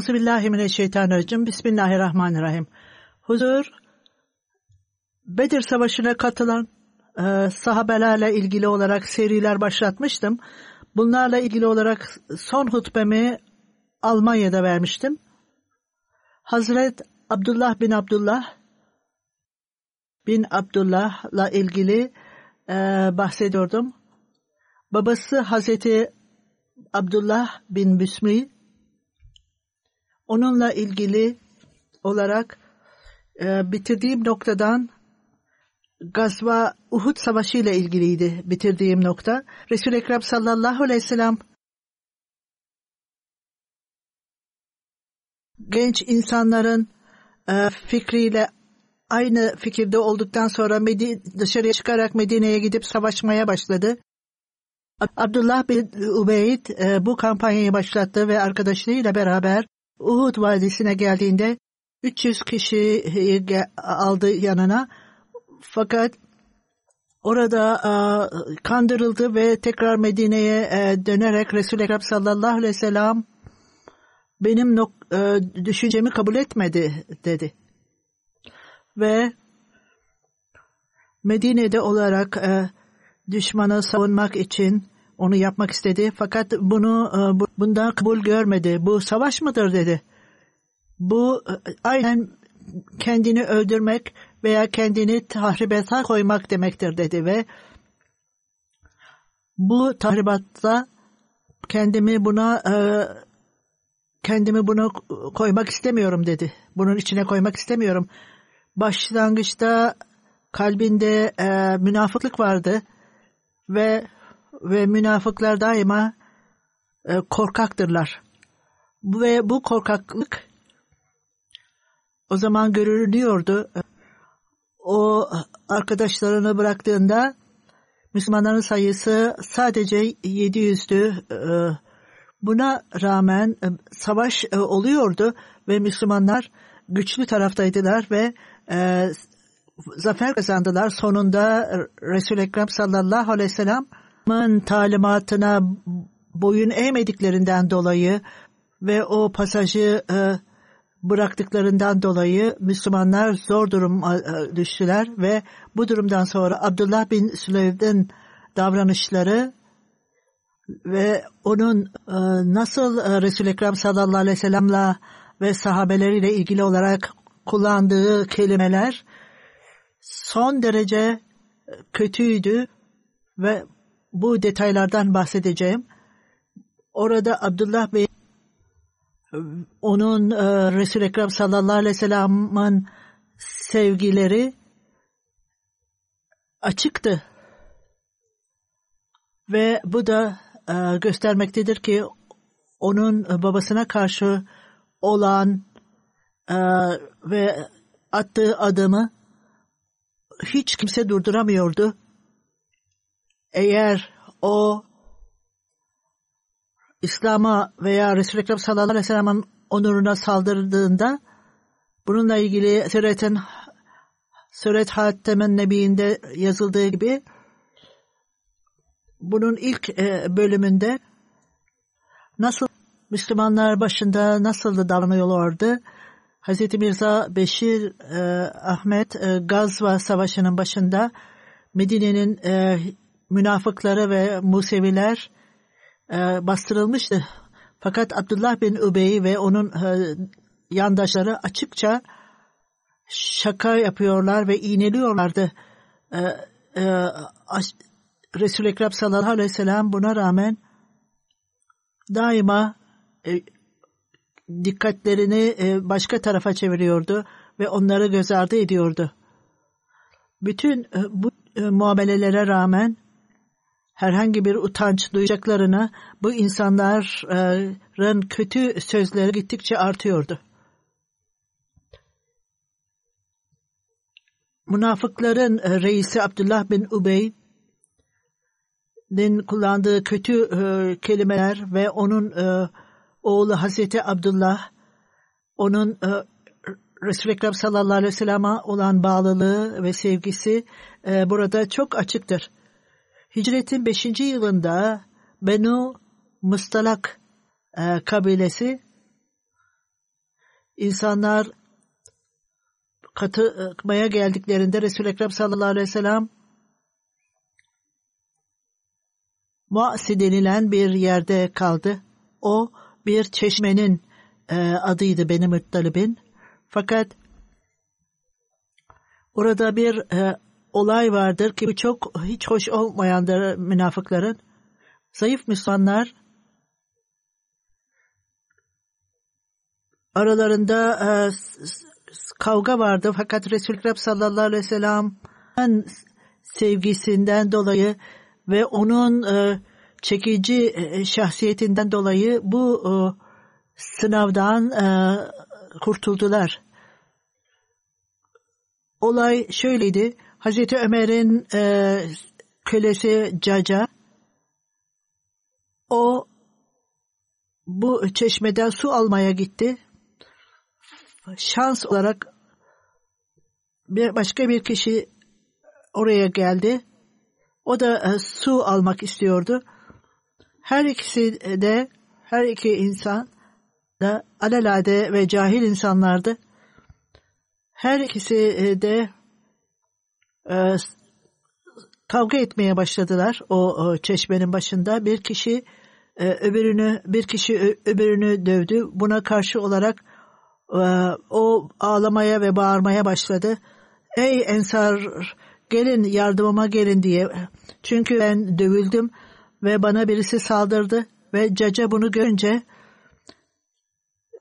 Euzubillahimineşşeytanirracim. Bismillahirrahmanirrahim. Huzur, Bedir Savaşı'na katılan e, sahabelerle ilgili olarak seriler başlatmıştım. Bunlarla ilgili olarak son hutbemi Almanya'da vermiştim. Hazret Abdullah bin Abdullah bin Abdullah'la ilgili e, bahsediyordum. Babası Hazreti Abdullah bin Müsmi onunla ilgili olarak e, bitirdiğim noktadan Gazva Uhud Savaşı ile ilgiliydi bitirdiğim nokta. Resul-i Ekrem sallallahu aleyhi ve sellem genç insanların e, fikriyle aynı fikirde olduktan sonra Medine, dışarıya çıkarak Medine'ye gidip savaşmaya başladı. Abdullah bin Ubeyd e, bu kampanyayı başlattı ve arkadaşlarıyla beraber Uhud Vadisi'ne geldiğinde 300 kişi aldı yanına. Fakat orada e, kandırıldı ve tekrar Medine'ye e, dönerek Resul-i Ekrem sallallahu aleyhi ve sellem benim e, düşüncemi kabul etmedi dedi. Ve Medine'de olarak e, düşmanı savunmak için onu yapmak istedi. Fakat bunu e, bundan kabul görmedi. Bu savaş mıdır dedi. Bu e, aynen kendini öldürmek veya kendini tahribata koymak demektir dedi ve bu tahribatta kendimi buna e, kendimi bunu koymak istemiyorum dedi. Bunun içine koymak istemiyorum. Başlangıçta kalbinde münafıklık vardı ve ve münafıklar daima e, korkaktırlar. Ve bu korkaklık o zaman görülüyordu. O arkadaşlarını bıraktığında Müslümanların sayısı sadece 700'dü. E, buna rağmen e, savaş e, oluyordu ve Müslümanlar güçlü taraftaydılar ve zafer kazandılar. Sonunda Resul-i Ekrem sallallahu aleyhi ve sellem'in talimatına boyun eğmediklerinden dolayı ve o pasajı e, bıraktıklarından dolayı Müslümanlar zor durum e, düştüler ve bu durumdan sonra Abdullah bin Süleym'in davranışları ve onun e, nasıl e, Resul-i Ekrem sallallahu aleyhi ve sellem'le ve sahabeleriyle ilgili olarak kullandığı kelimeler son derece kötüydü ve bu detaylardan bahsedeceğim. Orada Abdullah Bey onun e, Resul-i Ekrem sallallahu aleyhi ve sellem'in sevgileri açıktı. Ve bu da e, göstermektedir ki onun babasına karşı olan e, ve attığı adımı hiç kimse durduramıyordu. Eğer o İslam'a veya Resulü Ekrem sallallahu aleyhi ve sellem'in onuruna saldırdığında bununla ilgili Siret'in Suret Hatem'in Nebi'inde yazıldığı gibi bunun ilk e, bölümünde nasıl Müslümanlar başında nasıl davranıyorlardı? Hz. Mirza Beşir e, Ahmet e, Gazva Savaşı'nın başında Medine'nin e, münafıkları ve Museviler e, bastırılmıştı. Fakat Abdullah bin Übey ve onun e, yandaşları açıkça şaka yapıyorlar ve iğneliyorlardı. E, Resul-i Ekrem sallallahu aleyhi ve sellem buna rağmen daima dikkatlerini başka tarafa çeviriyordu ve onları göz ardı ediyordu. Bütün bu muamelelere rağmen herhangi bir utanç duyacaklarına bu insanların kötü sözleri gittikçe artıyordu. Münafıkların e, reisi Abdullah bin Ubey'nin kullandığı kötü e, kelimeler ve onun e, oğlu Hazreti Abdullah onun Resul-i Ekrem sallallahu aleyhi ve sellem'e olan bağlılığı ve sevgisi burada çok açıktır. Hicretin 5. yılında Benu Mustalak e, kabilesi insanlar katılmaya geldiklerinde Resul-i Ekrem sallallahu aleyhi ve sellem Muasi denilen bir yerde kaldı. O bir çeşmenin e, adıydı benim Muttalib'in. Fakat orada bir e, olay vardır ki bu çok hiç hoş olmayandır münafıkların. Zayıf Müslümanlar aralarında e, kavga vardı fakat Resul-i Ekrem sallallahu aleyhi ve sellem sevgisinden dolayı ve onun e, çekici e, şahsiyetinden dolayı bu e, sınavdan e, kurtuldular. Olay şöyleydi. Hazreti Ömer'in e, kölesi Caca o bu çeşmeden su almaya gitti. Şans olarak bir başka bir kişi oraya geldi. O da e, su almak istiyordu. Her ikisi de her iki insan da alelade ve cahil insanlardı. Her ikisi de e, kavga etmeye başladılar o, o çeşmenin başında. Bir kişi e, öbürünü bir kişi öbürünü dövdü. Buna karşı olarak e, o ağlamaya ve bağırmaya başladı. Ey Ensar gelin yardımıma gelin diye. Çünkü ben dövüldüm ve bana birisi saldırdı ve Caca bunu görünce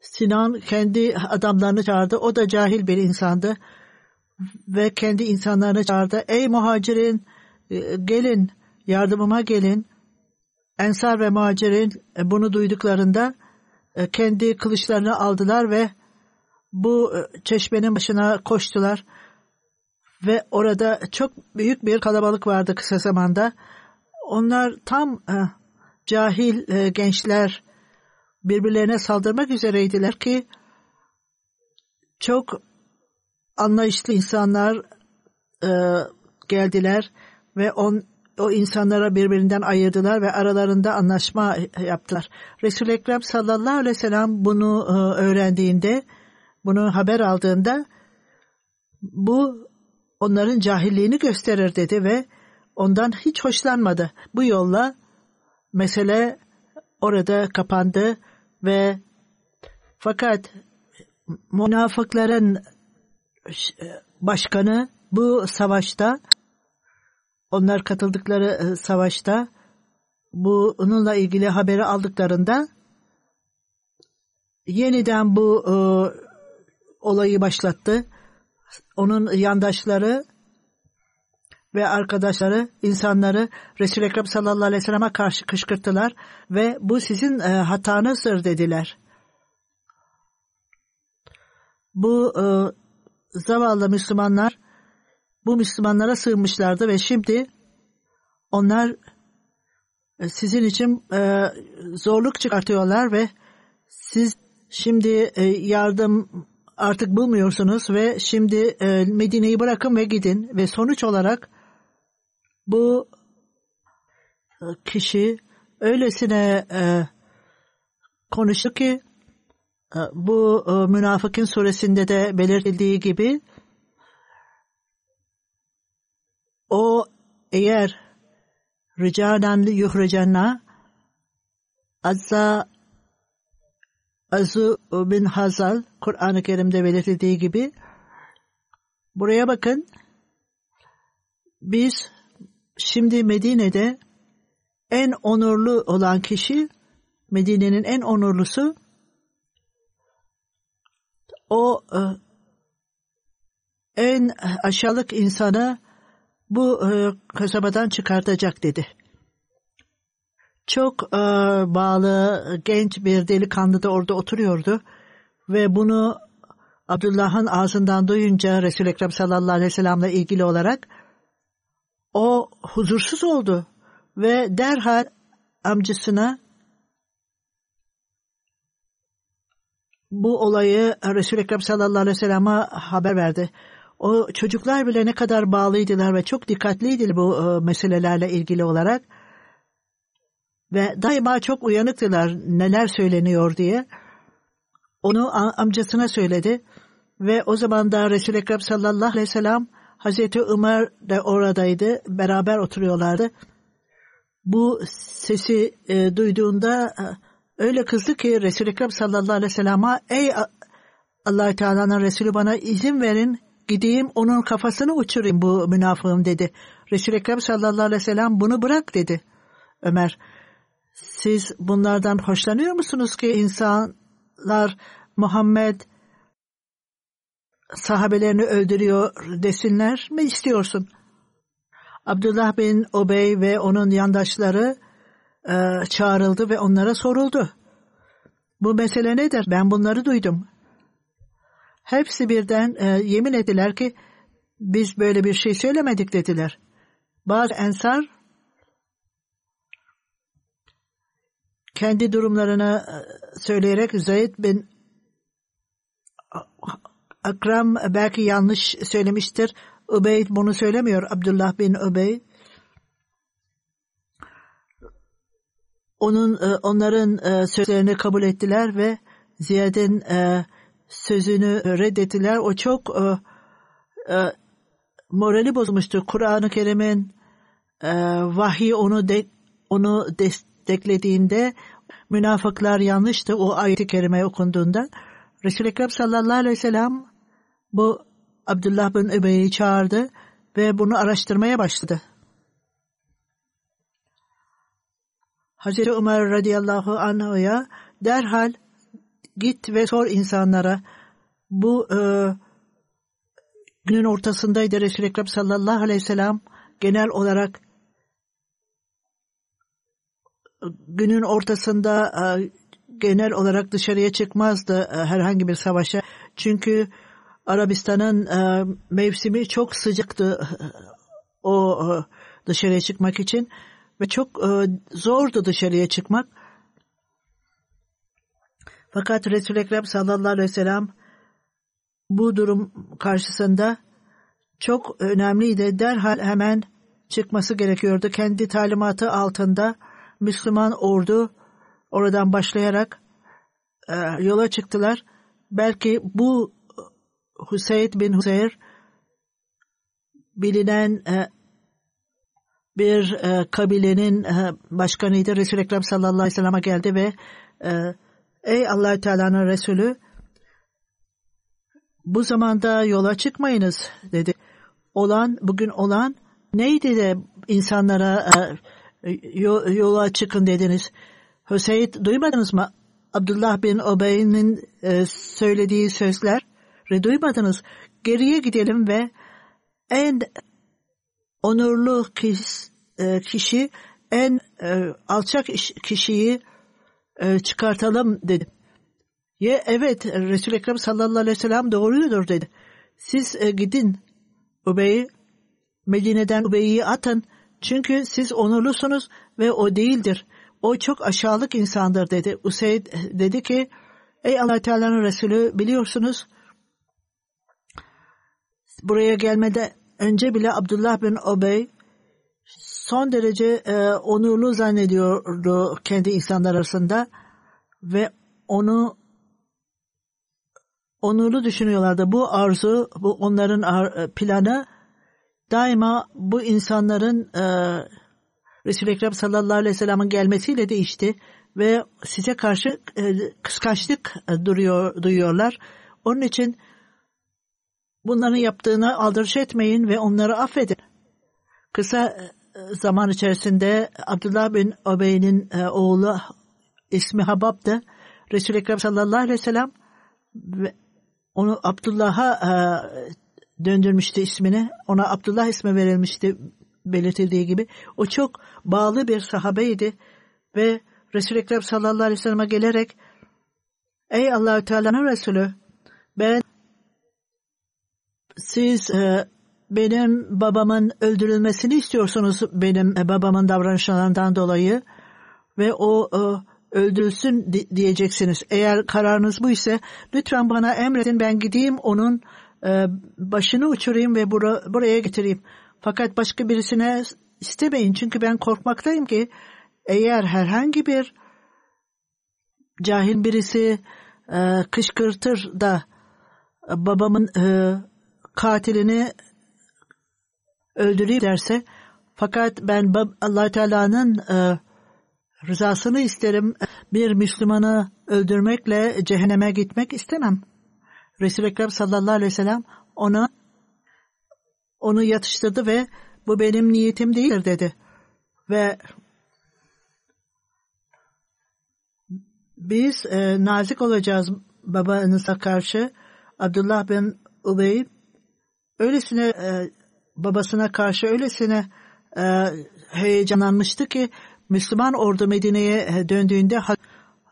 Sinan kendi adamlarını çağırdı. O da cahil bir insandı ve kendi insanlarını çağırdı. Ey muhacirin e, gelin yardımıma gelin. Ensar ve muhacirin e, bunu duyduklarında e, kendi kılıçlarını aldılar ve bu çeşmenin başına koştular. Ve orada çok büyük bir kalabalık vardı kısa zamanda. Onlar tam cahil gençler birbirlerine saldırmak üzereydiler ki çok anlayışlı insanlar e, geldiler ve on, o insanlara birbirinden ayırdılar ve aralarında anlaşma yaptılar. Resul-i Ekrem sallallahu aleyhi ve sellem bunu e, öğrendiğinde, bunu haber aldığında bu onların cahilliğini gösterir dedi ve ondan hiç hoşlanmadı. Bu yolla mesele orada kapandı ve fakat münafıkların başkanı bu savaşta onlar katıldıkları e, savaşta bu onunla ilgili haberi aldıklarında yeniden bu e, olayı başlattı. Onun yandaşları ve arkadaşları insanları Resul-i Ekrem sallallahu aleyhi ve sellem'e karşı kışkırttılar ve bu sizin e, hatanızdır dediler. Bu e, zavallı Müslümanlar bu Müslümanlara sığınmışlardı ve şimdi onlar e, sizin için e, zorluk çıkartıyorlar ve siz şimdi e, yardım artık bulmuyorsunuz ve şimdi e, Medine'yi bırakın ve gidin ve sonuç olarak bu e, kişi öylesine e, konuştu ki bu e, münafıkın suresinde de belirtildiği gibi o eğer ricadan yuhricanna azza Azu bin Hazal Kur'an-ı Kerim'de belirtildiği gibi buraya bakın biz şimdi Medine'de en onurlu olan kişi Medine'nin en onurlusu o e, en aşağılık insanı bu e, kasabadan çıkartacak dedi. Çok e, bağlı genç bir delikanlı da orada oturuyordu ve bunu Abdullah'ın ağzından duyunca Resul-i Ekrem sallallahu aleyhi ve sellem'le ilgili olarak o huzursuz oldu ve derhal amcasına bu olayı Resul-i Ekrem sallallahu aleyhi ve sellem'e haber verdi. O çocuklar bile ne kadar bağlıydılar ve çok dikkatliydi bu e, meselelerle ilgili olarak. Ve daima çok uyanıktılar neler söyleniyor diye. Onu amcasına söyledi. Ve o zaman da Resul-i Ekrem sallallahu aleyhi ve sellem Hazreti Ömer de oradaydı. Beraber oturuyorlardı. Bu sesi e, duyduğunda e, öyle kızdı ki Resul-i Ekrem sallallahu aleyhi ve sellem'e ey allah Teala'nın Resulü bana izin verin gideyim onun kafasını uçurayım bu münafığım dedi. Resul-i Ekrem sallallahu aleyhi ve sellem bunu bırak dedi. Ömer siz bunlardan hoşlanıyor musunuz ki insanlar Muhammed sahabelerini öldürüyor desinler mi istiyorsun? Abdullah bin Obey ve onun yandaşları e, çağrıldı ve onlara soruldu. Bu mesele nedir? Ben bunları duydum. Hepsi birden e, yemin ettiler ki biz böyle bir şey söylemedik dediler. Bazı ensar kendi e, söyleyerek Zeyd bin Akram belki yanlış söylemiştir. Übeyd bunu söylemiyor. Abdullah bin Übeyd. Onun e, onların e, sözlerini kabul ettiler ve Ziyad'in sözünü redettiler. O çok morali bozmuştu. Kur'an-ı Kerim'in vahiy onu de, onu desteklediğinde münafıklar yanlıştı o ayet-i kerime okunduğunda. Resul-i Ekrem sallallahu aleyhi ve sellem bu Abdullah bin Übey'i çağırdı ve bunu araştırmaya başladı. Hazreti Ömer radıyallahu anh'a derhal git ve sor insanlara bu e, günün ortasındaydı Resul-i Ekrem sallallahu aleyhi ve sellem genel olarak günün ortasında e, genel olarak dışarıya çıkmazdı e, herhangi bir savaşa. Çünkü Arabistan'ın e, mevsimi çok sıcaktı o dışarıya çıkmak için ve çok zordu dışarıya çıkmak. Fakat Resul-i Ekrem sallallahu aleyhi ve sellem bu durum karşısında çok önemliydi. Derhal hemen çıkması gerekiyordu. Kendi talimatı altında Müslüman ordu oradan başlayarak e, yola çıktılar. Belki bu Hüseyin bin Hüseyr bilinen e, bir e, kabilenin e, başkanıydı. Resul-i Ekrem sallallahu aleyhi ve sellem'e geldi ve e, ey allah Teala'nın Resulü bu zamanda yola çıkmayınız dedi. Olan bugün olan neydi de insanlara e, yola çıkın dediniz. Hüseyin duymadınız mı? Abdullah bin Obey'nin e, söylediği sözler duymadınız. Geriye gidelim ve en onurlu e, kişi, en e, alçak kişiyi e, çıkartalım dedi. Ye evet Resul-i Ekrem sallallahu aleyhi ve sellem doğrudur dedi. Siz e, gidin Ubey'i Medine'den Ubey'i atın. Çünkü siz onurlusunuz ve o değildir. O çok aşağılık insandır dedi. Useyd dedi ki ey Allah Teala'nın Resulü biliyorsunuz buraya gelmede önce bile Abdullah bin Obey son derece e, onurlu zannediyordu kendi insanlar arasında ve onu onurlu düşünüyorlardı. Bu arzu, bu onların ar- planı daima bu insanların e, Resul-i Ekrem sallallahu aleyhi ve sellem'in gelmesiyle değişti ve size karşı e, kıskançlık e, duruyor, duyuyorlar. Onun için bunların yaptığını aldırış etmeyin ve onları affedin. Kısa e, zaman içerisinde Abdullah bin Obey'nin e, oğlu ismi Habab'dı. Resul-i Ekrem sallallahu aleyhi ve sellem onu Abdullah'a e, döndürmüştü ismini. Ona Abdullah ismi verilmişti belirtildiği gibi. O çok bağlı bir sahabeydi ve Resul-i Ekrem sallallahu aleyhi ve sellem'e gelerek Ey Allahü Teala'nın Resulü ben siz e, benim babamın öldürülmesini istiyorsunuz benim e, babamın davranışlarından dolayı ve o e, öldürülsün diyeceksiniz. Eğer kararınız bu ise lütfen bana emredin ben gideyim onun e, başını uçurayım ve bura, buraya getireyim. Fakat başka birisine istemeyin çünkü ben korkmaktayım ki eğer herhangi bir cahil birisi kışkırtır da babamın katilini öldüreyim derse fakat ben allah Teala'nın e, rızasını isterim. Bir Müslümanı öldürmekle cehenneme gitmek istemem. Resul-i Ekrem sallallahu aleyhi ve sellem ona onu yatıştırdı ve bu benim niyetim değildir dedi. Ve biz e, nazik olacağız babanıza karşı. Abdullah bin Ubey öylesine e, babasına karşı öylesine e, heyecanlanmıştı ki Müslüman ordu Medine'ye e, döndüğünde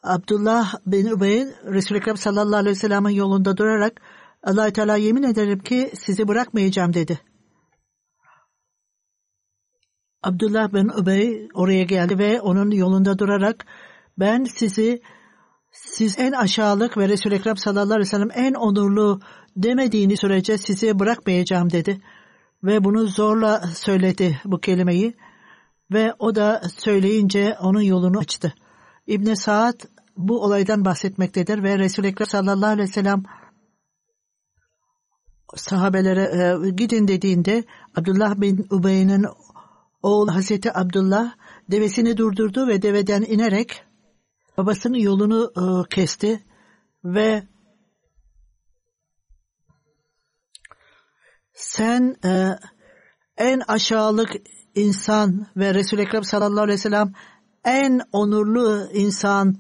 Abdullah bin Ubey Resulü Ekrem sallallahu aleyhi ve sellem'in yolunda durarak allah Teala yemin ederim ki sizi bırakmayacağım dedi. Abdullah bin Ubey oraya geldi ve onun yolunda durarak ben sizi siz en aşağılık ve Resul-i Ekrem sallallahu aleyhi ve sellem en onurlu demediğini sürece sizi bırakmayacağım dedi. Ve bunu zorla söyledi bu kelimeyi. Ve o da söyleyince onun yolunu açtı. İbn Saad bu olaydan bahsetmektedir ve Resul-i Ekrem sallallahu aleyhi ve sellem sahabelere e, gidin dediğinde Abdullah bin Ubey'nin oğlu Hazreti Abdullah devesini durdurdu ve deveden inerek babasının yolunu e, kesti ve sen e, en aşağılık insan ve Resul-i Ekrem sallallahu aleyhi ve sellem en onurlu insan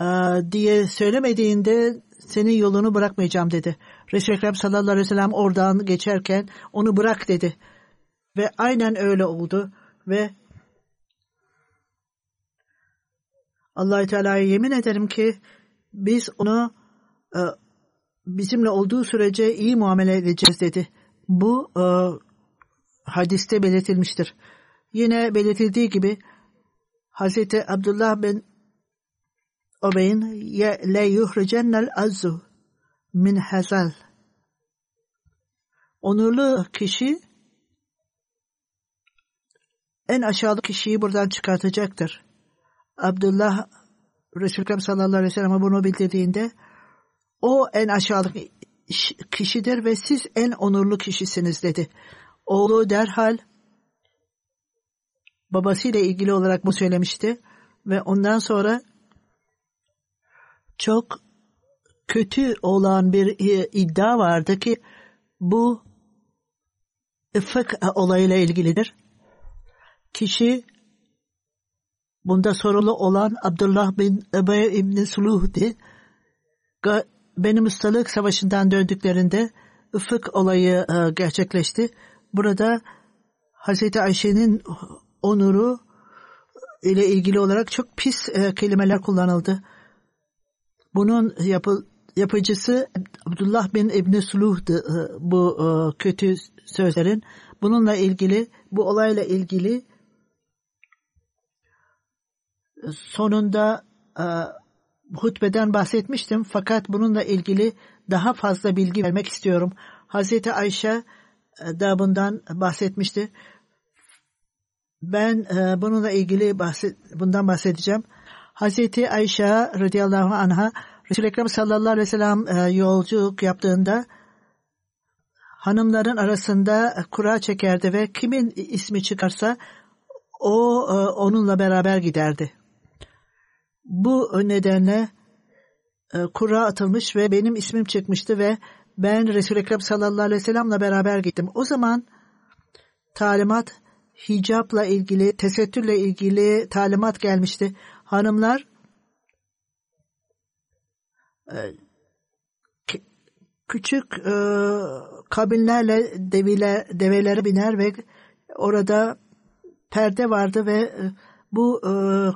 e, diye söylemediğinde senin yolunu bırakmayacağım dedi. Resul-i Ekrem sallallahu aleyhi ve sellem oradan geçerken onu bırak dedi. Ve aynen öyle oldu ve allah Teala'ya yemin ederim ki biz onu e, bizimle olduğu sürece iyi muamele edeceğiz dedi. Bu e, hadiste belirtilmiştir. Yine belirtildiği gibi Hazreti Abdullah bin Obey'in le yuhricennel azzu min hazal onurlu kişi en aşağılık kişiyi buradan çıkartacaktır. Abdullah Resulü sallallahu aleyhi ve sellem'e bunu bildirdiğinde o en aşağılık kişidir ve siz en onurlu kişisiniz dedi. Oğlu derhal babasıyla ilgili olarak bu söylemişti ve ondan sonra çok kötü olan bir iddia vardı ki bu ıfık olayıyla ilgilidir. Kişi bunda sorumlu olan Abdullah bin Ebey İbni Suluh'di. Benim ustalık savaşından döndüklerinde ıfık olayı e, gerçekleşti. Burada Hazreti Ayşe'nin onuru ile ilgili olarak çok pis e, kelimeler kullanıldı. Bunun yapı, yapıcısı Abdullah bin İbni Suluh'du e, bu kötü sözlerin. Bununla ilgili, bu olayla ilgili sonunda hutbeden bahsetmiştim fakat bununla ilgili daha fazla bilgi vermek istiyorum. Hazreti Ayşe e, da bundan bahsetmişti. Ben e, bununla ilgili bahset, bundan bahsedeceğim. Hazreti Ayşe radıyallahu anha Resul-i Ekrem sallallahu aleyhi ve sellem e, yolculuk yaptığında hanımların arasında kura çekerdi ve kimin ismi çıkarsa o onunla beraber giderdi. Bu nedenle e, kura atılmış ve benim ismim çıkmıştı ve ben Resul-i Ekrem sallallahu aleyhi ve sellemle beraber gittim. O zaman talimat hicapla ilgili, tesettürle ilgili talimat gelmişti. Hanımlar e, küçük e, kabinlerle devile, develere biner ve orada perde vardı ve e, bu e,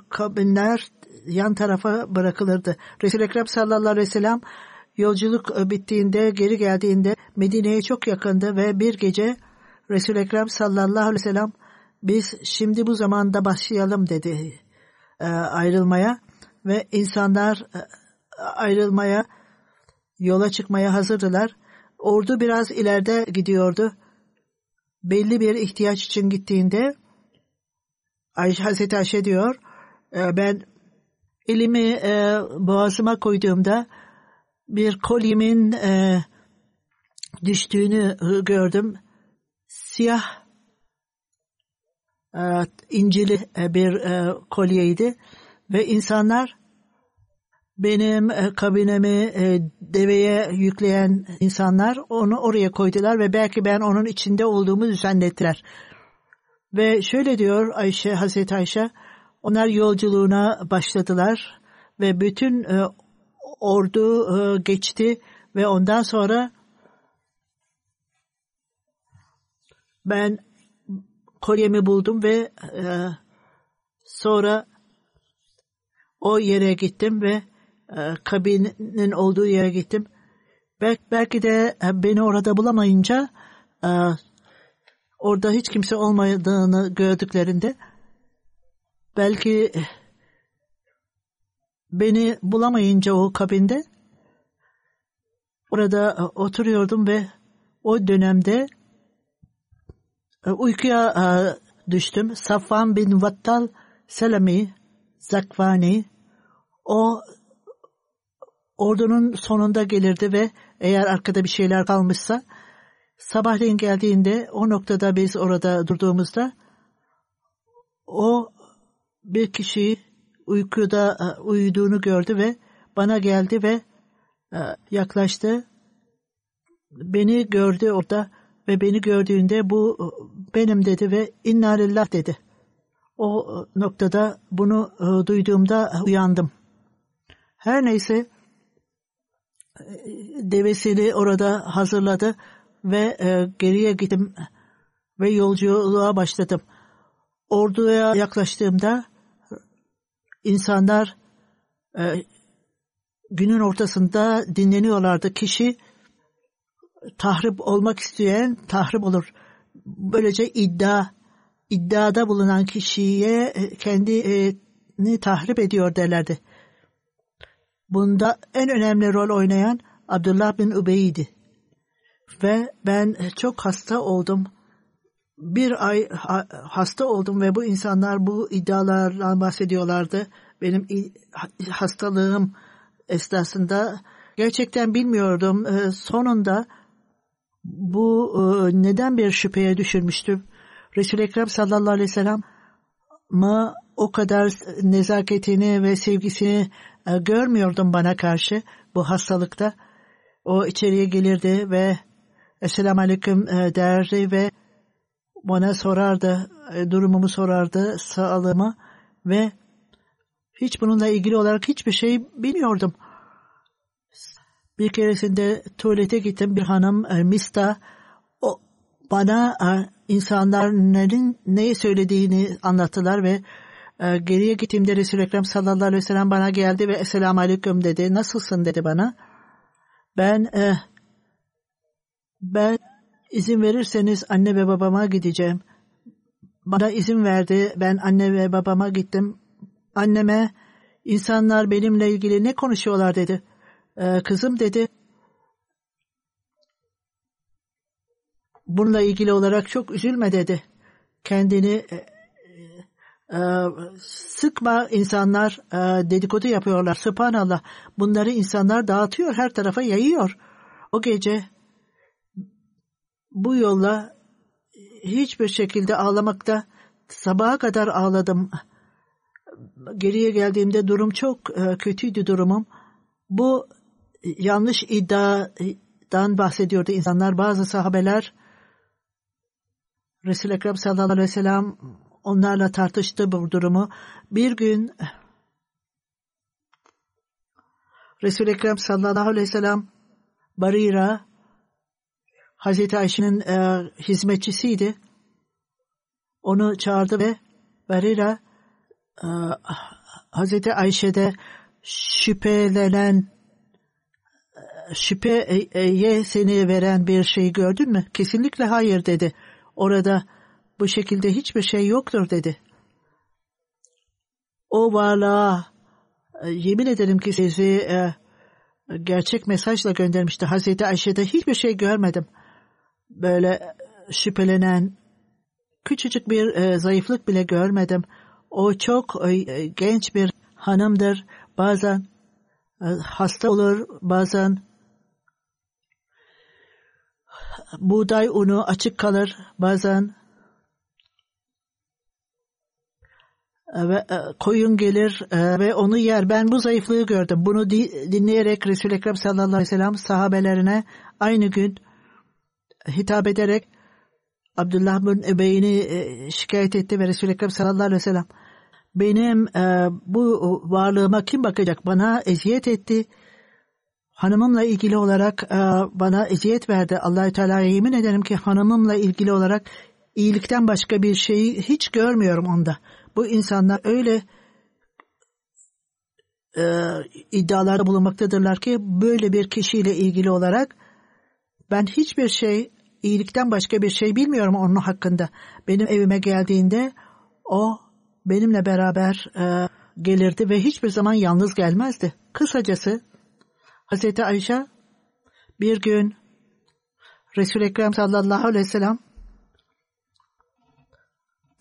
kabinler yan tarafa bırakılırdı. Resul-i Ekrem sallallahu aleyhi ve sellem yolculuk bittiğinde geri geldiğinde Medine'ye çok yakındı ve bir gece Resul-i Ekrem sallallahu aleyhi ve sellem biz şimdi bu zamanda başlayalım dedi e, ayrılmaya ve insanlar e, ayrılmaya yola çıkmaya hazırdılar. Ordu biraz ileride gidiyordu. Belli bir ihtiyaç için gittiğinde Ayşe, Hazreti Ayşe diyor e, ben elimi e, boğazıma koyduğumda bir kolyemin e, düştüğünü gördüm. Siyah e, incili e, bir e, kolyeydi ve insanlar benim e, kabinemi e, deveye yükleyen insanlar onu oraya koydular ve belki ben onun içinde olduğumu zannettiler. Ve şöyle diyor Ayşe, Hazreti Ayşe, onlar yolculuğuna başladılar ve bütün e, ordu e, geçti ve ondan sonra ben kolyemi buldum ve e, sonra o yere gittim ve e, kabinin olduğu yere gittim. Belki, belki de e, beni orada bulamayınca e, orada hiç kimse olmadığını gördüklerinde belki beni bulamayınca o kabinde orada oturuyordum ve o dönemde uykuya düştüm. Safvan bin Vattal Selami Zakvani o ordunun sonunda gelirdi ve eğer arkada bir şeyler kalmışsa sabahleyin geldiğinde o noktada biz orada durduğumuzda o bir kişi uykuda e, uyuduğunu gördü ve bana geldi ve e, yaklaştı. Beni gördü orada ve beni gördüğünde bu e, benim dedi ve inna lillah dedi. O noktada bunu duyduğumda uyandım. Her neyse devesini orada hazırladı ve geriye gittim ve yolculuğa başladım. Orduya yaklaştığımda insanlar e, günün ortasında dinleniyorlardı. Kişi tahrip olmak isteyen tahrip olur. Böylece iddia iddiada bulunan kişiye e, kendini tahrip ediyor derlerdi. Bunda en önemli rol oynayan Abdullah bin Ubey'di. Ve ben çok hasta oldum. Bir ay hasta oldum ve bu insanlar bu iddialardan bahsediyorlardı. Benim hastalığım esnasında gerçekten bilmiyordum. Ee, sonunda bu e, neden bir şüpheye düşürmüştüm. Resul-i Ekrem sallallahu aleyhi ve sellem ma o kadar nezaketini ve sevgisini e, görmüyordum bana karşı bu hastalıkta. O içeriye gelirdi ve Esselamu Aleyküm e, derdi ve bana sorardı, e, durumumu sorardı, sağlığımı ve hiç bununla ilgili olarak hiçbir şey bilmiyordum. Bir keresinde tuvalete gittim bir hanım Mista o bana insanların neyi söylediğini anlattılar ve e, geriye gittiğimde Resul-i Ekrem sallallahu aleyhi ve sellem bana geldi ve Esselamu Aleyküm dedi. Nasılsın dedi bana. Ben e, ben izin verirseniz anne ve babama gideceğim. Bana izin verdi. Ben anne ve babama gittim. Anneme insanlar benimle ilgili ne konuşuyorlar dedi. E, kızım dedi. bununla ilgili olarak çok üzülme dedi. Kendini e, e, sıkma insanlar e, dedikodu yapıyorlar. Subhanallah. Bunları insanlar dağıtıyor. Her tarafa yayıyor. O gece bu yolla hiçbir şekilde ağlamakta sabaha kadar ağladım. Geriye geldiğimde durum çok e, kötüydü durumum. Bu yanlış iddiadan bahsediyordu insanlar. Bazı sahabeler Resul-i Ekrem sallallahu aleyhi ve sellem onlarla tartıştı bu durumu. Bir gün Resul-i Ekrem sallallahu aleyhi ve sellem Barira Hazreti Ayşe'nin e, hizmetçisiydi. Onu çağırdı ve Barira e, Hazreti Ayşe'de şüphelenen şüpheye seni veren bir şey gördün mü? Kesinlikle hayır dedi. Orada bu şekilde hiçbir şey yoktur dedi. O varlığa e, yemin ederim ki sizi e, gerçek mesajla göndermişti. Hazreti Ayşe'de hiçbir şey görmedim. Böyle şüphelenen küçücük bir e, zayıflık bile görmedim. O çok e, genç bir hanımdır. Bazen e, hasta olur, bazen buğday unu açık kalır, bazen e, ve e, koyun gelir e, ve onu yer. Ben bu zayıflığı gördüm. Bunu dinleyerek Resul-i Ekrem sallallahu aleyhi ve sellem sahabelerine aynı gün hitap ederek Abdullah bin Ebey'ini şikayet etti ve Resul-i Ekrem sallallahu aleyhi ve sellem benim bu varlığıma kim bakacak? Bana eziyet etti hanımımla ilgili olarak e, bana eziyet verdi. Allahü Teala'ya yemin ederim ki hanımımla ilgili olarak iyilikten başka bir şeyi hiç görmüyorum onda. Bu insanlar öyle e, iddialarda bulunmaktadırlar ki böyle bir kişiyle ilgili olarak ben hiçbir şey iyilikten başka bir şey bilmiyorum onun hakkında. Benim evime geldiğinde o benimle beraber e, gelirdi ve hiçbir zaman yalnız gelmezdi. Kısacası Hazreti Ayşe bir gün Resul-i Ekrem sallallahu aleyhi ve sellem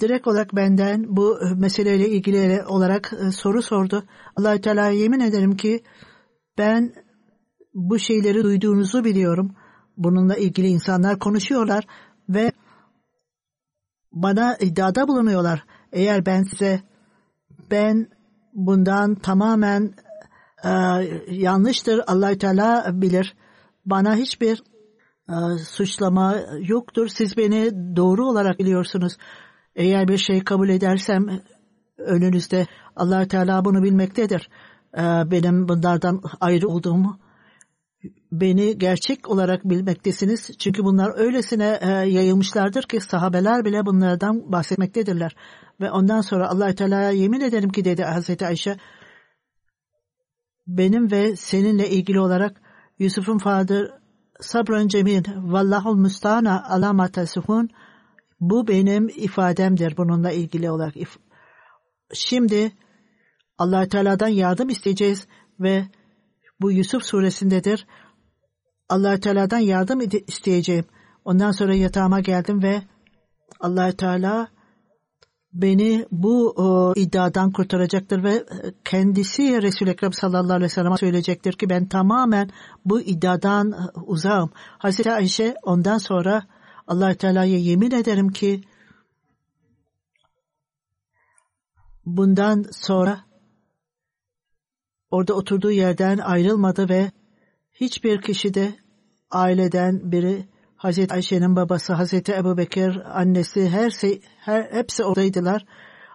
direkt olarak benden bu meseleyle ilgili olarak e, soru sordu. allah Teala'ya yemin ederim ki ben bu şeyleri duyduğunuzu biliyorum. Bununla ilgili insanlar konuşuyorlar ve bana iddiada bulunuyorlar. Eğer ben size ben bundan tamamen e, yanlıştır. allah Teala bilir. Bana hiçbir e, suçlama yoktur. Siz beni doğru olarak biliyorsunuz. Eğer bir şey kabul edersem önünüzde allah Teala bunu bilmektedir. E, benim bunlardan ayrı olduğumu beni gerçek olarak bilmektesiniz. Çünkü bunlar öylesine e, yayılmışlardır ki sahabeler bile bunlardan bahsetmektedirler. Ve ondan sonra allah Teala'ya yemin ederim ki dedi Hazreti Ayşe benim ve seninle ilgili olarak Yusuf'un fadır sabran cemil vallahul müstana alama tasifun bu benim ifademdir bununla ilgili olarak. Şimdi allah Teala'dan yardım isteyeceğiz ve bu Yusuf suresindedir. allah Teala'dan yardım isteyeceğim. Ondan sonra yatağıma geldim ve allah Teala beni bu o, iddiadan kurtaracaktır ve kendisi Resul-i Ekrem sallallahu aleyhi ve sellem'e söyleyecektir ki ben tamamen bu iddiadan e, uzağım. Hazreti Ayşe ondan sonra allah Teala'ya yemin ederim ki bundan sonra orada oturduğu yerden ayrılmadı ve hiçbir kişi de aileden biri Hazreti Ayşe'nin babası, Hazreti Ebu Bekir, annesi, her şey, her, hepsi oradaydılar.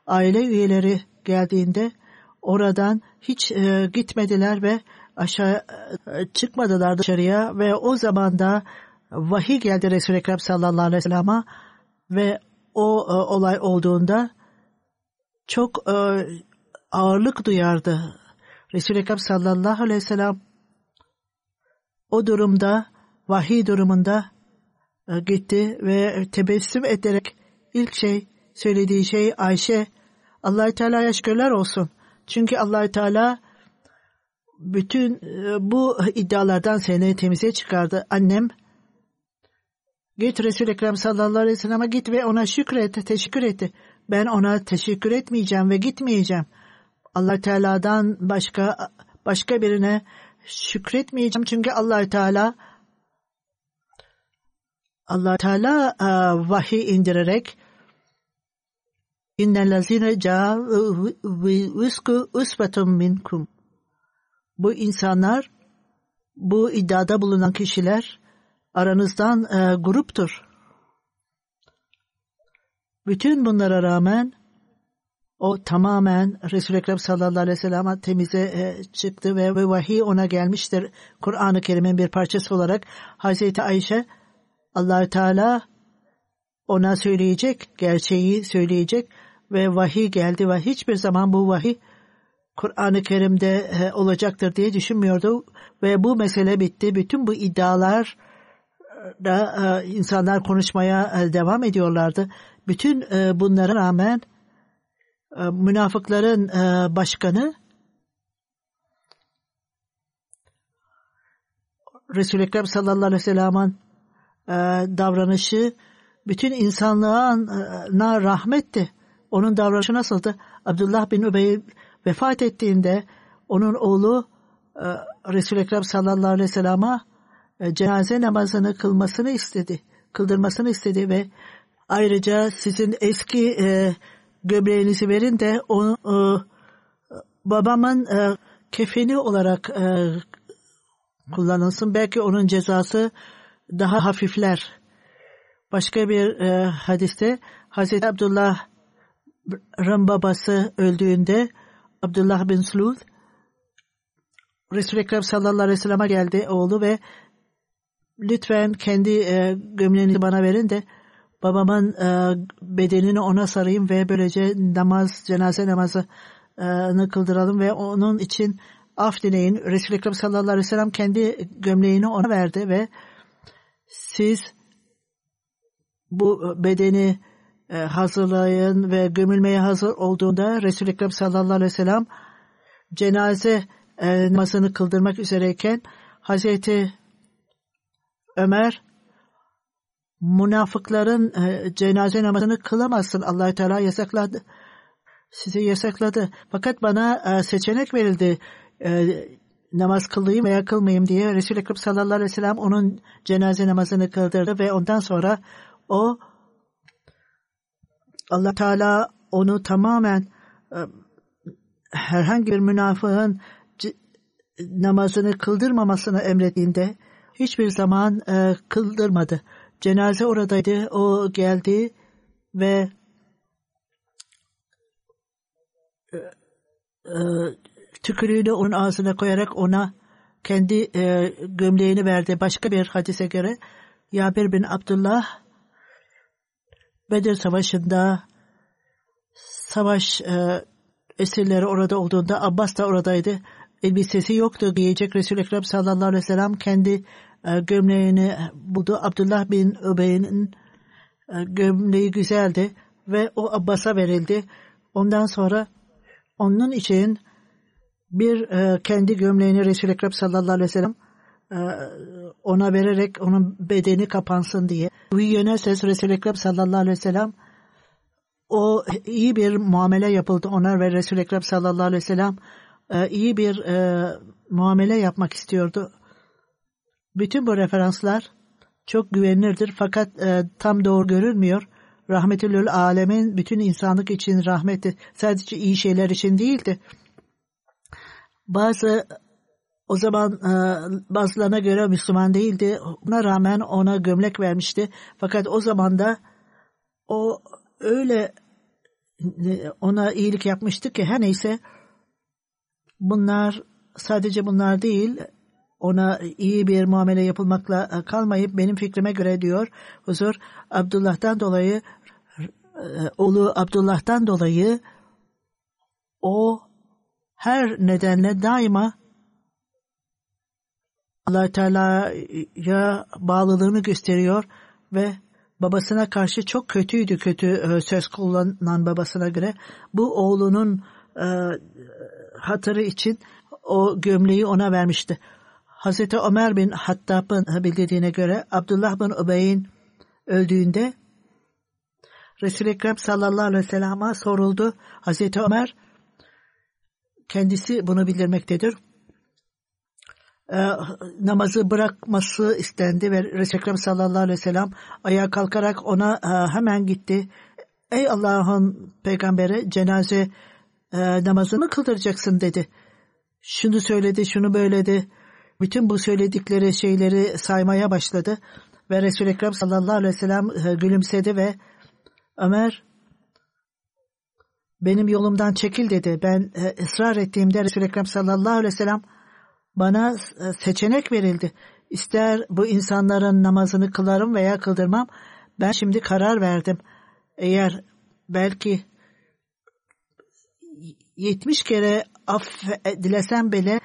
Aile üyeleri geldiğinde oradan hiç e, gitmediler ve aşağı e, çıkmadılar dışarıya ve o zaman da vahiy geldi Resul-i Ekrem sallallahu aleyhi ve sellem'e ve o e, olay olduğunda çok e, ağırlık duyardı. Resul-i Ekrem sallallahu aleyhi ve sellem o durumda vahiy durumunda e, gitti ve tebessüm ederek ilk şey söylediği şey Ayşe allah Teala'ya şükürler olsun. Çünkü allah Teala bütün e, bu iddialardan seni temize çıkardı. Annem Git Resul-i Ekrem sallallahu aleyhi ve sellem'e git ve ona şükret, teşekkür et. Ben ona teşekkür etmeyeceğim ve gitmeyeceğim. Allah Teala'dan başka başka birine şükretmeyeceğim. Çünkü allah Teala allah Teala e, vahiy indirerek İnnellezine ca'u visku usbetun minkum. Bu insanlar, bu iddiada bulunan kişiler aranızdan e, gruptur. Bütün bunlara rağmen o tamamen Resul-i Ekrem sallallahu aleyhi ve sellem'e temize e, çıktı ve, ve vahiy ona gelmiştir. Kur'an-ı Kerim'in bir parçası olarak Hazreti Ayşe allah Teala ona söyleyecek, gerçeği söyleyecek ve vahiy geldi ve hiçbir zaman bu vahiy Kur'an-ı Kerim'de e, olacaktır diye düşünmüyordu ve bu mesele bitti. Bütün bu iddialar da e, insanlar konuşmaya e, devam ediyorlardı. Bütün e, bunlara rağmen e, münafıkların e, başkanı Resul-i Ekrem sallallahu aleyhi ve sellem'in e, davranışı bütün insanlığa rahmetti. Onun davranışı nasıldı? Abdullah bin Übey vefat ettiğinde onun oğlu e, Resul-i Ekrem sallallahu aleyhi ve sellem'e cenaze namazını kılmasını istedi. Kıldırmasını istedi ve ayrıca sizin eski e, gömleğinizi verin de onu e, babamın e, kefeni olarak e, kullanılsın. Belki onun cezası daha hafifler. Başka bir e, hadiste Hazreti Abdullah'ın babası öldüğünde Abdullah bin Suluth Resul-i Ekrem sallallahu aleyhi ve sellem'e geldi oğlu ve lütfen kendi e, gömleğinizi bana verin de babamın e, bedenini ona sarayım ve böylece namaz, cenaze namazını kıldıralım ve onun için af dileyin. Resul-i Ekrem sallallahu aleyhi ve sellem kendi gömleğini ona verdi ve siz bu bedeni e, hazırlayın ve gömülmeye hazır olduğunda Resul-i Ekrem sallallahu aleyhi ve sellem cenaze e, namazını kıldırmak üzereyken Hazreti Ömer münafıkların e, cenaze namazını kılamazsın. allah Teala yasakladı. Sizi yasakladı. Fakat bana e, seçenek verildi. E, namaz kılayım veya kılmayayım diye Resul-i Ekrem sallallahu aleyhi ve sellem onun cenaze namazını kıldırdı ve ondan sonra o allah Teala onu tamamen herhangi bir münafığın namazını kıldırmamasını emrettiğinde hiçbir zaman kıldırmadı. Cenaze oradaydı. O geldi ve e, e, tükürüğünü onun ağzına koyarak ona kendi e, gömleğini verdi. Başka bir hadise göre Yabir bin Abdullah Bedir Savaşı'nda savaş e, esirleri orada olduğunda Abbas da oradaydı. Elbisesi yoktu giyecek Resul-i Ekrem sallallahu aleyhi ve sellem kendi gömleğini buldu. Abdullah bin Übey'in e, gömleği güzeldi ve o Abbas'a verildi. Ondan sonra onun için bir e, kendi gömleğini Resul-i Ekrem sallallahu aleyhi ve sellem ona vererek onun bedeni kapansın diye. Yöne ses Resul-i Ekrem sallallahu aleyhi ve sellem o iyi bir muamele yapıldı ona ve Resul-i Ekrem sallallahu aleyhi ve sellem iyi bir muamele yapmak istiyordu. Bütün bu referanslar çok güvenilirdir fakat e, tam doğru görülmüyor. Rahmetülül alemin bütün insanlık için rahmeti sadece iyi şeyler için değildi. Bazı o zaman e, bazılarına göre Müslüman değildi. Buna rağmen ona gömlek vermişti. Fakat o zaman da o öyle e, ona iyilik yapmıştı ki her neyse bunlar sadece bunlar değil ona iyi bir muamele yapılmakla e, kalmayıp benim fikrime göre diyor huzur Abdullah'tan dolayı e, oğlu Abdullah'tan dolayı o her nedenle daima allah Teala'ya bağlılığını gösteriyor ve babasına karşı çok kötüydü kötü e, söz kullanan babasına göre. Bu oğlunun hatırı için o gömleği ona vermişti. Hazreti Ömer bin Hattab'ın bildirdiğine göre Abdullah bin Ubey'in öldüğünde Resul-i Ekrem sallallahu aleyhi ve sellem'e soruldu. Hazreti Ömer kendisi bunu bildirmektedir. E, namazı bırakması istendi ve Resul-i Ekrem sallallahu aleyhi ve sellem ayağa kalkarak ona e, hemen gitti. Ey Allah'ın peygamberi cenaze e, namazını kıldıracaksın dedi. Şunu söyledi, şunu böyledi. Bütün bu söyledikleri şeyleri saymaya başladı. Ve Resul-i Ekrem sallallahu aleyhi ve sellem e, gülümsedi ve Ömer benim yolumdan çekil dedi. Ben e, ısrar ettiğimde Resul-i Ekrem sallallahu aleyhi ve sellem bana e, seçenek verildi. İster bu insanların namazını kılarım veya kıldırmam. Ben şimdi karar verdim. Eğer belki 70 kere affedilesem bile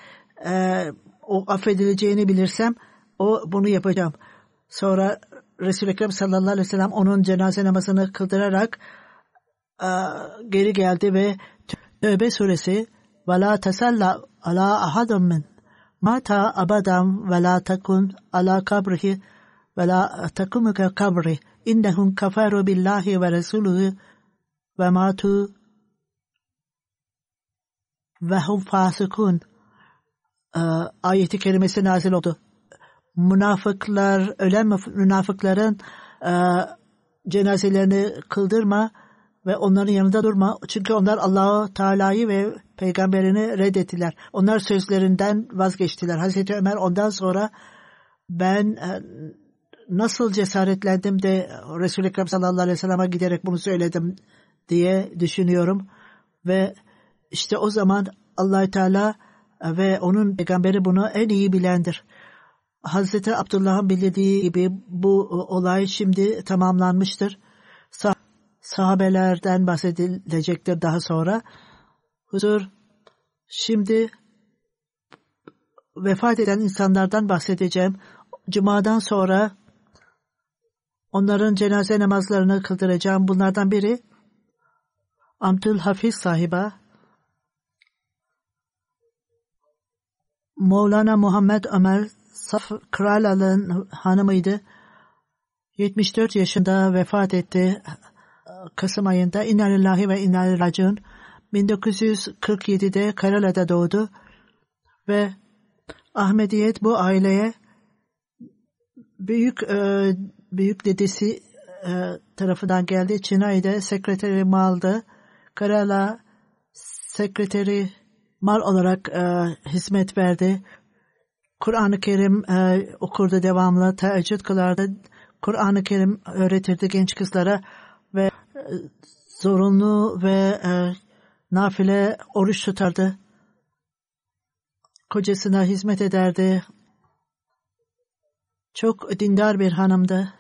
e, o affedileceğini bilirsem o bunu yapacağım. Sonra Resul-i Ekrem sallallahu aleyhi ve sellem onun cenaze namazını kıldırarak geri geldi ve Tövbe suresi ve la tesalla ala ahadun min mata abadan ve la takun ala kabrihi ve la takumuka kabri innehum kafaru billahi ve resuluhu ve matu ve hum fasikun ayeti kerimesi nazil oldu. Münafıklar, ölen münafıkların e, cenazelerini kıldırma ve onların yanında durma. Çünkü onlar Allahu Teala'yı ve peygamberini reddettiler. Onlar sözlerinden vazgeçtiler. Hazreti Ömer ondan sonra ben e, nasıl cesaretlendim de Resul-i Ekrem sallallahu aleyhi ve sellem'e giderek bunu söyledim diye düşünüyorum. Ve işte o zaman allah Teala ve onun peygamberi bunu en iyi bilendir. Hazreti Abdullah'ın bildiği gibi bu olay şimdi tamamlanmıştır. Sah sahabelerden bahsedilecektir daha sonra. Huzur şimdi vefat eden insanlardan bahsedeceğim. Cuma'dan sonra onların cenaze namazlarını kıldıracağım. Bunlardan biri Amtül Hafiz sahiba Mevlana Muhammed Ömer Saf Krala'nın hanımıydı. 74 yaşında vefat etti. Kasım ayında İnna ve inna raciun 1947'de Kerala'da doğdu ve Ahmediyet bu aileye büyük e, büyük dedesi e, tarafından geldi. Çinay'da sekreteri maldı. Kerala sekreteri mal olarak e, hizmet verdi. Kur'an-ı Kerim e, okurdu devamlı, teheccüd kılardı. Kur'an-ı Kerim öğretirdi genç kızlara ve e, zorunlu ve e, nafile oruç tutardı. Kocasına hizmet ederdi. Çok dindar bir hanımdı.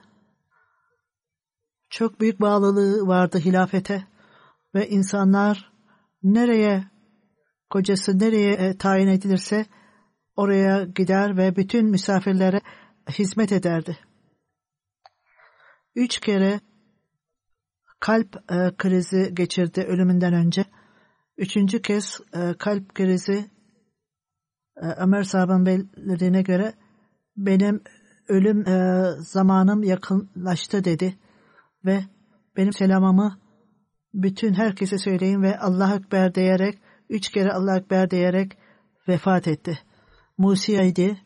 Çok büyük bağlılığı vardı hilafete ve insanlar nereye kocası nereye e, tayin edilirse oraya gider ve bütün misafirlere hizmet ederdi. Üç kere kalp e, krizi geçirdi ölümünden önce. Üçüncü kez e, kalp krizi Ömer sahabenin belirine göre benim ölüm zamanım yakınlaştı dedi ve benim selamımı bütün herkese söyleyin ve Allah Ekber diyerek üç kere Allah Ekber diyerek vefat etti. Musi'ydi.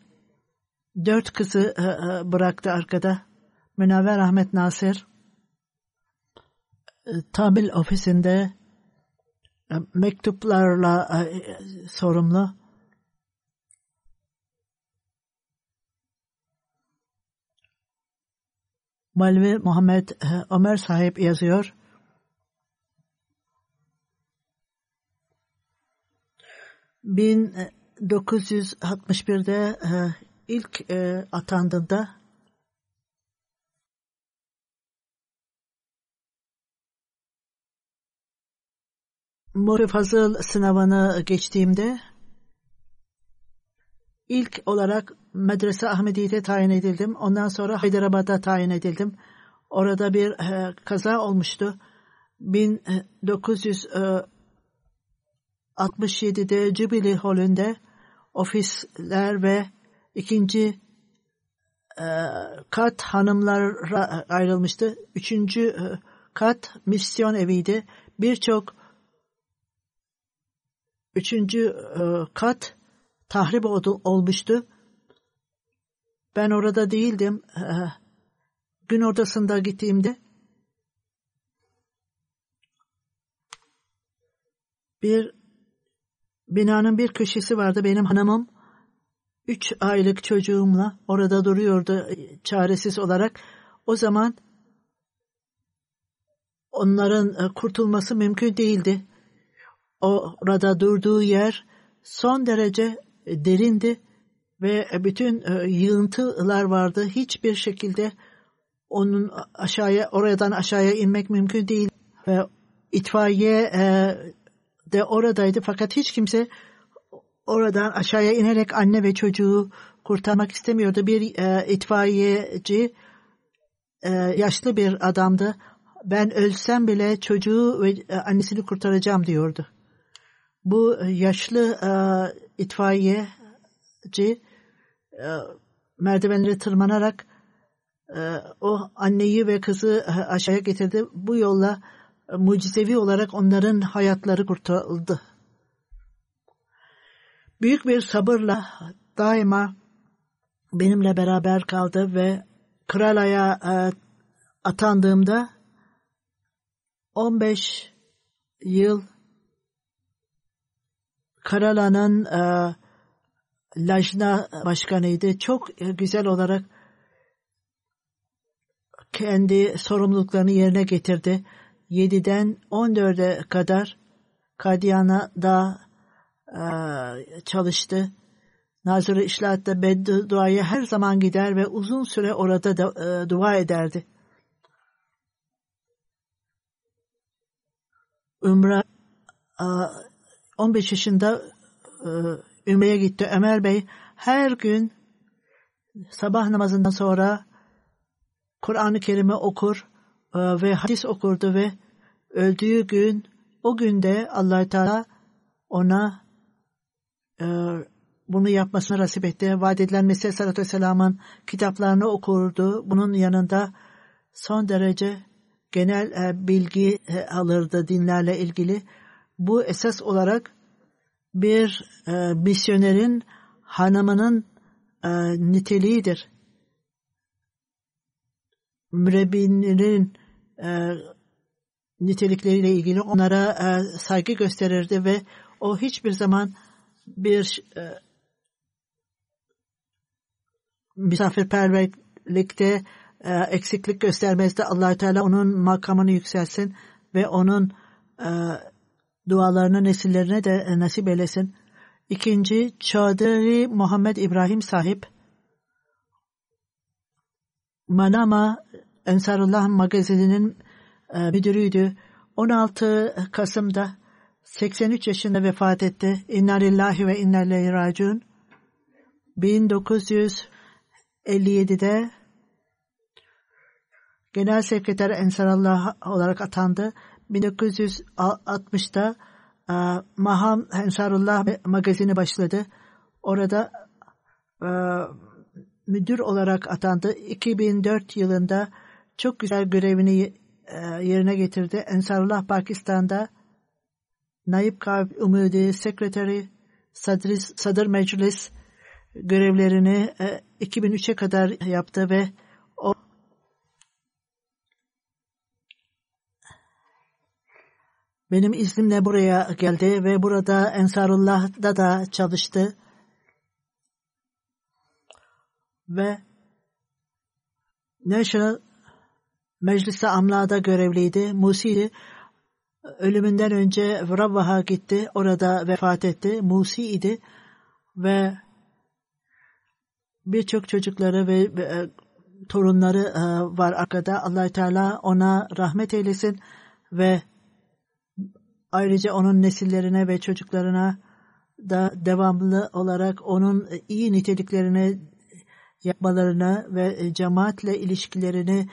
Dört kızı e, e, bıraktı arkada. Münevver Ahmet Nasir e, tamil ofisinde mektuplarla sorumlu. Malvi Muhammed Ömer sahip yazıyor. 1961'de e, ilk e, atandığında Mori Fazıl sınavını geçtiğimde ilk olarak Medrese Ahmediye'de tayin edildim. Ondan sonra Hyderabad'a tayin edildim. Orada bir e, kaza olmuştu. 1900 e, 67'de Jubilee Hall'ünde ofisler ve ikinci kat hanımlara ayrılmıştı. Üçüncü e, kat misyon eviydi. Birçok üçüncü e, kat tahrip olmuştu. Ben orada değildim. E, gün ortasında gittiğimde bir binanın bir köşesi vardı. Benim hanımım üç aylık çocuğumla orada duruyordu çaresiz olarak. O zaman onların e, kurtulması mümkün değildi. Orada durduğu yer son derece derindi ve bütün e, yığıntılar vardı. Hiçbir şekilde onun aşağıya oradan aşağıya inmek mümkün değil ve itfaiye e, de oradaydı fakat hiç kimse oradan aşağıya inerek anne ve çocuğu kurtarmak istemiyordu. Bir e, itfaiyeci e, yaşlı bir adamdı. Ben ölsem bile çocuğu ve e, annesini kurtaracağım diyordu. Bu yaşlı e, itfaiyeci e, merdivenleri tırmanarak e, o anneyi ve kızı e, aşağıya getirdi. Bu yolla e, mucizevi olarak onların hayatları kurtarıldı büyük bir sabırla daima benimle beraber kaldı ve Kralaya e, atandığımda 15 yıl Karala'nın e, Lajna başkanıydı. Çok güzel olarak kendi sorumluluklarını yerine getirdi. 7'den 14'e kadar Kadyana'da çalıştı. Nazırı İşlahat'ta bedduaya her zaman gider ve uzun süre orada da, e, dua ederdi. Ümre 15 yaşında e, Ümre'ye gitti. Ömer Bey her gün sabah namazından sonra Kur'an-ı Kerim'i okur e, ve hadis okurdu ve öldüğü gün o günde allah Teala ona e, bunu yapmasını nasip etti. Vaat edilen Mesih Sallallahu Aleyhi kitaplarını okurdu. Bunun yanında son derece genel e, bilgi e, alırdı dinlerle ilgili. Bu esas olarak bir e, misyonerin hanımının e, niteliğidir. Mürebbinin e, nitelikleriyle ilgili onlara e, saygı gösterirdi ve o hiçbir zaman bir e, misafirperverlikte e, eksiklik göstermezdi. allah Teala onun makamını yükselsin ve onun e, dualarını nesillerine de e, nasip eylesin. İkinci, Çadri Muhammed İbrahim sahip Manama Ensarullah magazininin e, müdürüydü. 16 Kasım'da 83 yaşında vefat etti. İnna lillahi ve inna ileyhi raciun. 1957'de Genel Sekreter Ensarallah olarak atandı. 1960'da e, Maham Ensarullah magazini başladı. Orada e, müdür olarak atandı. 2004 yılında çok güzel görevini e, yerine getirdi. Ensarullah Pakistan'da Naib Kab Umudi Sekreteri Sadri, Sadır Meclis görevlerini e, 2003'e kadar yaptı ve o benim iznimle buraya geldi ve burada Ensarullah'da da çalıştı. Ve National Meclisi Amla'da görevliydi. Musi'ydi ölümünden önce Rabbaha gitti. Orada vefat etti. Musi idi ve birçok çocukları ve, e, torunları e, var arkada. allah Teala ona rahmet eylesin ve ayrıca onun nesillerine ve çocuklarına da devamlı olarak onun iyi niteliklerini yapmalarını ve cemaatle ilişkilerini e,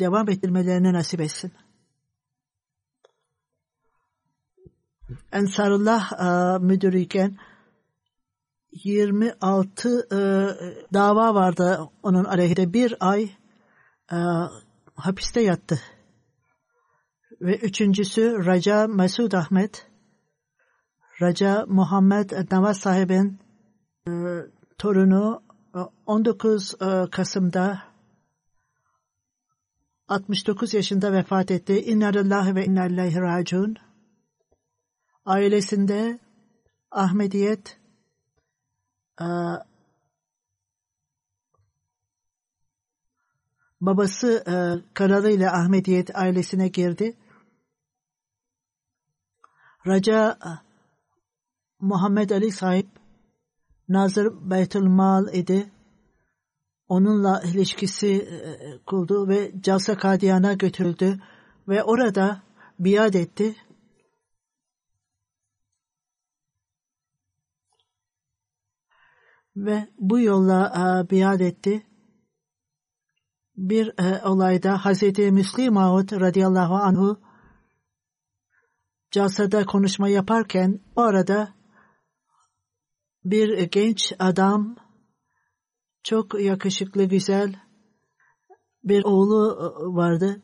devam ettirmelerini nasip etsin. Ensarullah e, müdürüyken 26 e, dava vardı onun aleyhinde bir ay e, hapiste yattı. Ve üçüncüsü Raja Mesud Ahmet Raja Muhammed Nawaz sahibin e, torunu 19 e, e, Kasım'da 69 yaşında vefat etti. İnna lillahi ve inna ileyhi raciun. Ailesinde Ahmediyet e, babası e, kararıyla Ahmediyet ailesine girdi. Raca Muhammed Ali sahip Nazır Beytülmal idi. Onunla ilişkisi e, kurdu ve Calsa Kadiyan'a götürüldü ve orada biat etti. Ve bu yolla e, biat etti. Bir e, olayda Hazreti Müslim Maud radıyallahu anhu Calsa'da konuşma yaparken o arada bir genç adam çok yakışıklı güzel bir oğlu e, vardı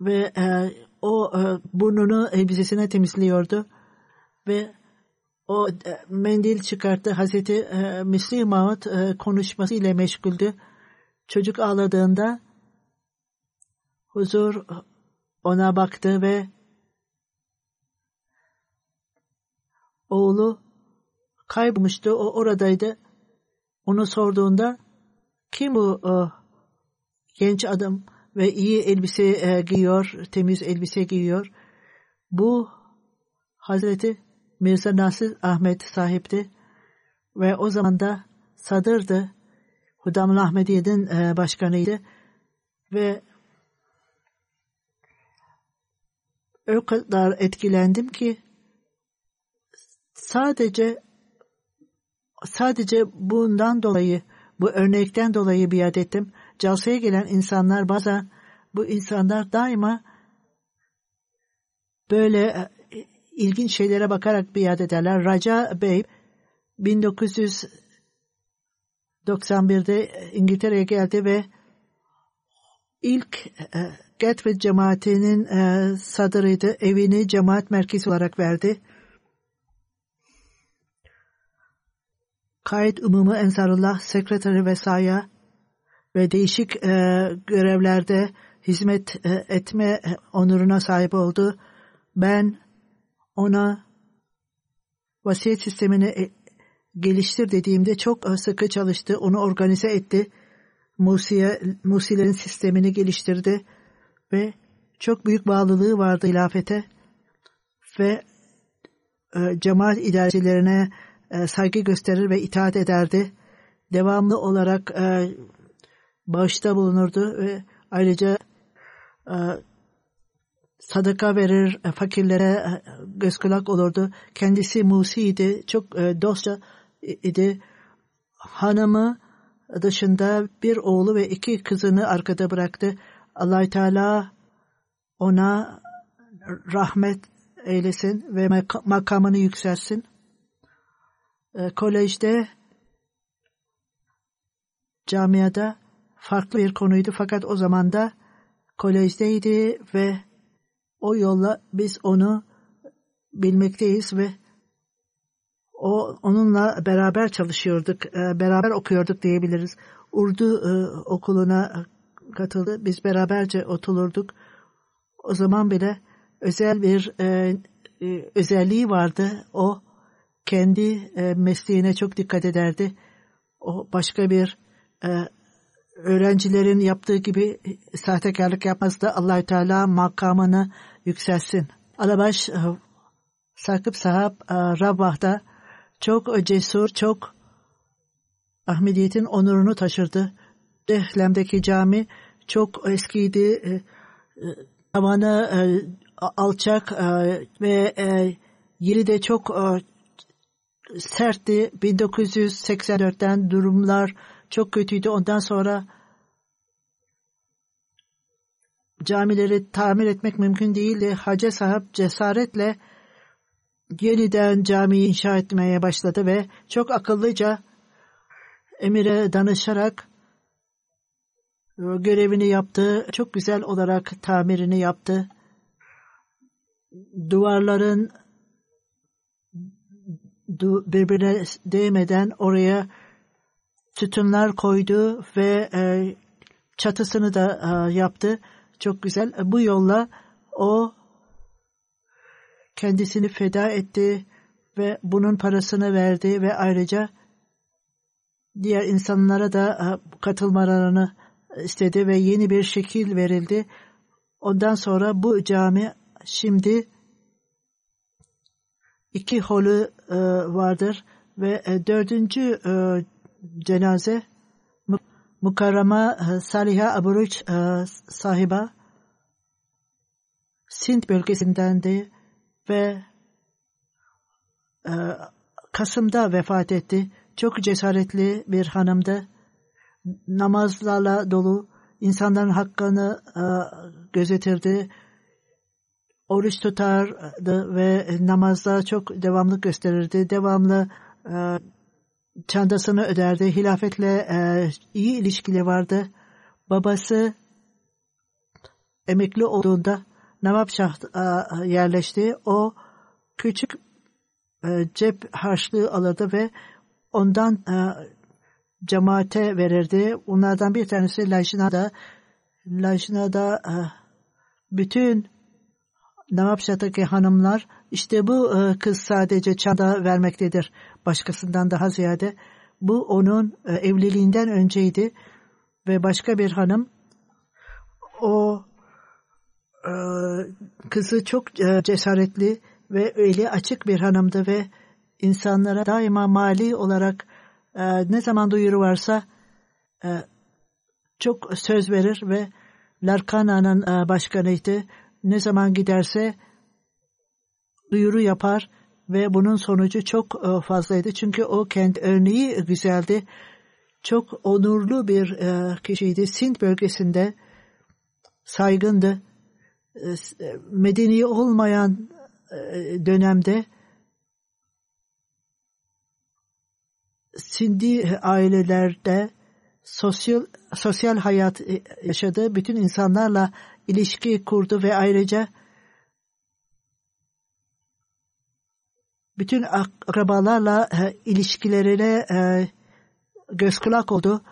ve e, o e, burnunu elbisesine temizliyordu ve o e, mendil çıkarttı Hazreti e, Misli Maud e, konuşması ile meşguldü. Çocuk ağladığında huzur ona baktı ve oğlu kaybolmuştu. O oradaydı. Onu sorduğunda kim bu o, genç adam ve iyi elbise e, giyiyor, temiz elbise giyiyor. Bu Hazreti Mirza Nasir Ahmet sahipti ve o zaman da sadırdı. Hudamul Ahmediye'nin e, başkanıydı ve o kadar etkilendim ki sadece sadece bundan dolayı, bu örnekten dolayı biat ettim. Calsaya gelen insanlar bazen bu insanlar daima böyle e, ilginç şeylere bakarak biat ederler. Raja Bey 1991'de İngiltere'ye geldi ve ilk e, Gatwick cemaatinin e, sadrıydı. Evini cemaat merkezi olarak verdi. Kayıt Umumu Ensarullah Sekreteri Vesaya ve değişik e, görevlerde hizmet e, etme onuruna sahip oldu. Ben ona vasiyet sistemini e, geliştir dediğimde çok e, sıkı çalıştı. Onu organize etti. Musiye, Musilerin sistemini geliştirdi ve çok büyük bağlılığı vardı ilafete ve e, cemaat idarecilerine e, saygı gösterir ve itaat ederdi. Devamlı olarak e, bağışta bulunurdu ve ayrıca e, sadaka verir, e, fakirlere e, göz kulak olurdu. Kendisi Musi'ydi, çok e, dostça idi. Hanımı dışında bir oğlu ve iki kızını arkada bıraktı. allah Teala ona rahmet eylesin ve makamını yükselsin. E, kolejde camiada farklı bir konuydu fakat o zaman da kolejdeydi ve o yolla biz onu bilmekteyiz ve o onunla beraber çalışıyorduk, e, beraber okuyorduk diyebiliriz. Urdu e, okuluna katıldı. Biz beraberce otururduk. O zaman bile özel bir e, özelliği vardı. O kendi e, mesleğine çok dikkat ederdi. O başka bir e, öğrencilerin yaptığı gibi sahtekarlık yapmazdı. Allahü Teala makamını yükselsin. Alabaş e, Sakıp Sahab e, Rabbah'da çok cesur, çok Ahmediyet'in onurunu taşırdı. Dehlem'deki cami çok eskiydi. E, e, tavanı e, alçak e, ve e, yeri de çok e, sertti. 1984'ten durumlar çok kötüydü. Ondan sonra camileri tamir etmek mümkün değildi. Hacı sahip cesaretle yeniden camiyi inşa etmeye başladı ve çok akıllıca emire danışarak görevini yaptı. Çok güzel olarak tamirini yaptı. Duvarların birbirine değmeden oraya sütunlar koydu ve e, çatısını da e, yaptı. Çok güzel. Bu yolla o kendisini feda etti ve bunun parasını verdi ve ayrıca diğer insanlara da e, katılmalarını istedi ve yeni bir şekil verildi. Ondan sonra bu cami şimdi iki holü e, vardır ve e, dördüncü cenaze Mukarrama Saliha Aburuç sahiba Sint bölgesindendi ve e, Kasım'da vefat etti. Çok cesaretli bir hanımdı. Namazlarla dolu, insanların hakkını e, gözetirdi. Oruç tutardı ve namazda çok devamlı gösterirdi. Devamlı e, çantasını öderdi. Hilafetle e, iyi ilişkili vardı. Babası emekli olduğunda Navapşah e, yerleşti. O küçük e, cep harçlığı alırdı ve ondan e, cemaate verirdi. Onlardan bir tanesi Lajna'da. Lajna'da bütün Navapşah'taki hanımlar işte bu kız sadece çanda vermektedir. Başkasından daha ziyade. Bu onun evliliğinden önceydi ve başka bir hanım o ee, kızı çok e, cesaretli ve eli açık bir hanımdı ve insanlara daima mali olarak e, ne zaman duyuru varsa e, çok söz verir ve Larkana'nın başkanıydı. Ne zaman giderse duyuru yapar ve bunun sonucu çok fazlaydı. Çünkü o kendi örneği güzeldi. Çok onurlu bir kişiydi. Sint bölgesinde saygındı e, e, medeni olmayan e, dönemde Sindi ailelerde sosyal sosyal hayat yaşadı. Bütün insanlarla ilişki kurdu ve ayrıca bütün akrabalarla ilişkilerine göz kulak oldu.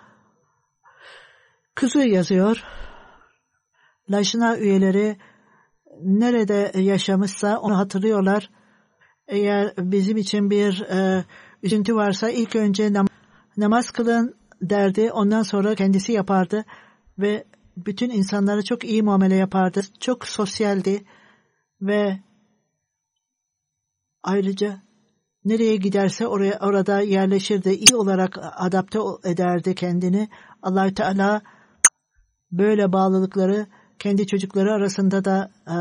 Kızı yazıyor. Lajna üyeleri nerede yaşamışsa onu hatırlıyorlar. Eğer bizim için bir e, üzüntü varsa ilk önce nam namaz kılın derdi. Ondan sonra kendisi yapardı ve bütün insanlara çok iyi muamele yapardı. Çok sosyaldi ve ayrıca nereye giderse oraya orada yerleşirdi. İyi olarak adapte ederdi kendini. allah Teala böyle bağlılıkları kendi çocukları arasında da e,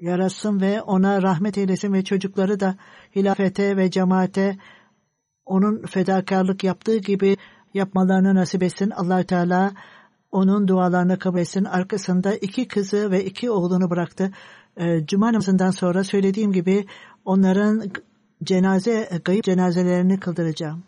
yaratsın ve ona rahmet eylesin ve çocukları da hilafete ve cemaate onun fedakarlık yaptığı gibi yapmalarını nasip etsin. allah Teala onun dualarını kabul etsin. Arkasında iki kızı ve iki oğlunu bıraktı. E, Cuma namazından sonra söylediğim gibi onların cenaze, gayip cenazelerini kıldıracağım.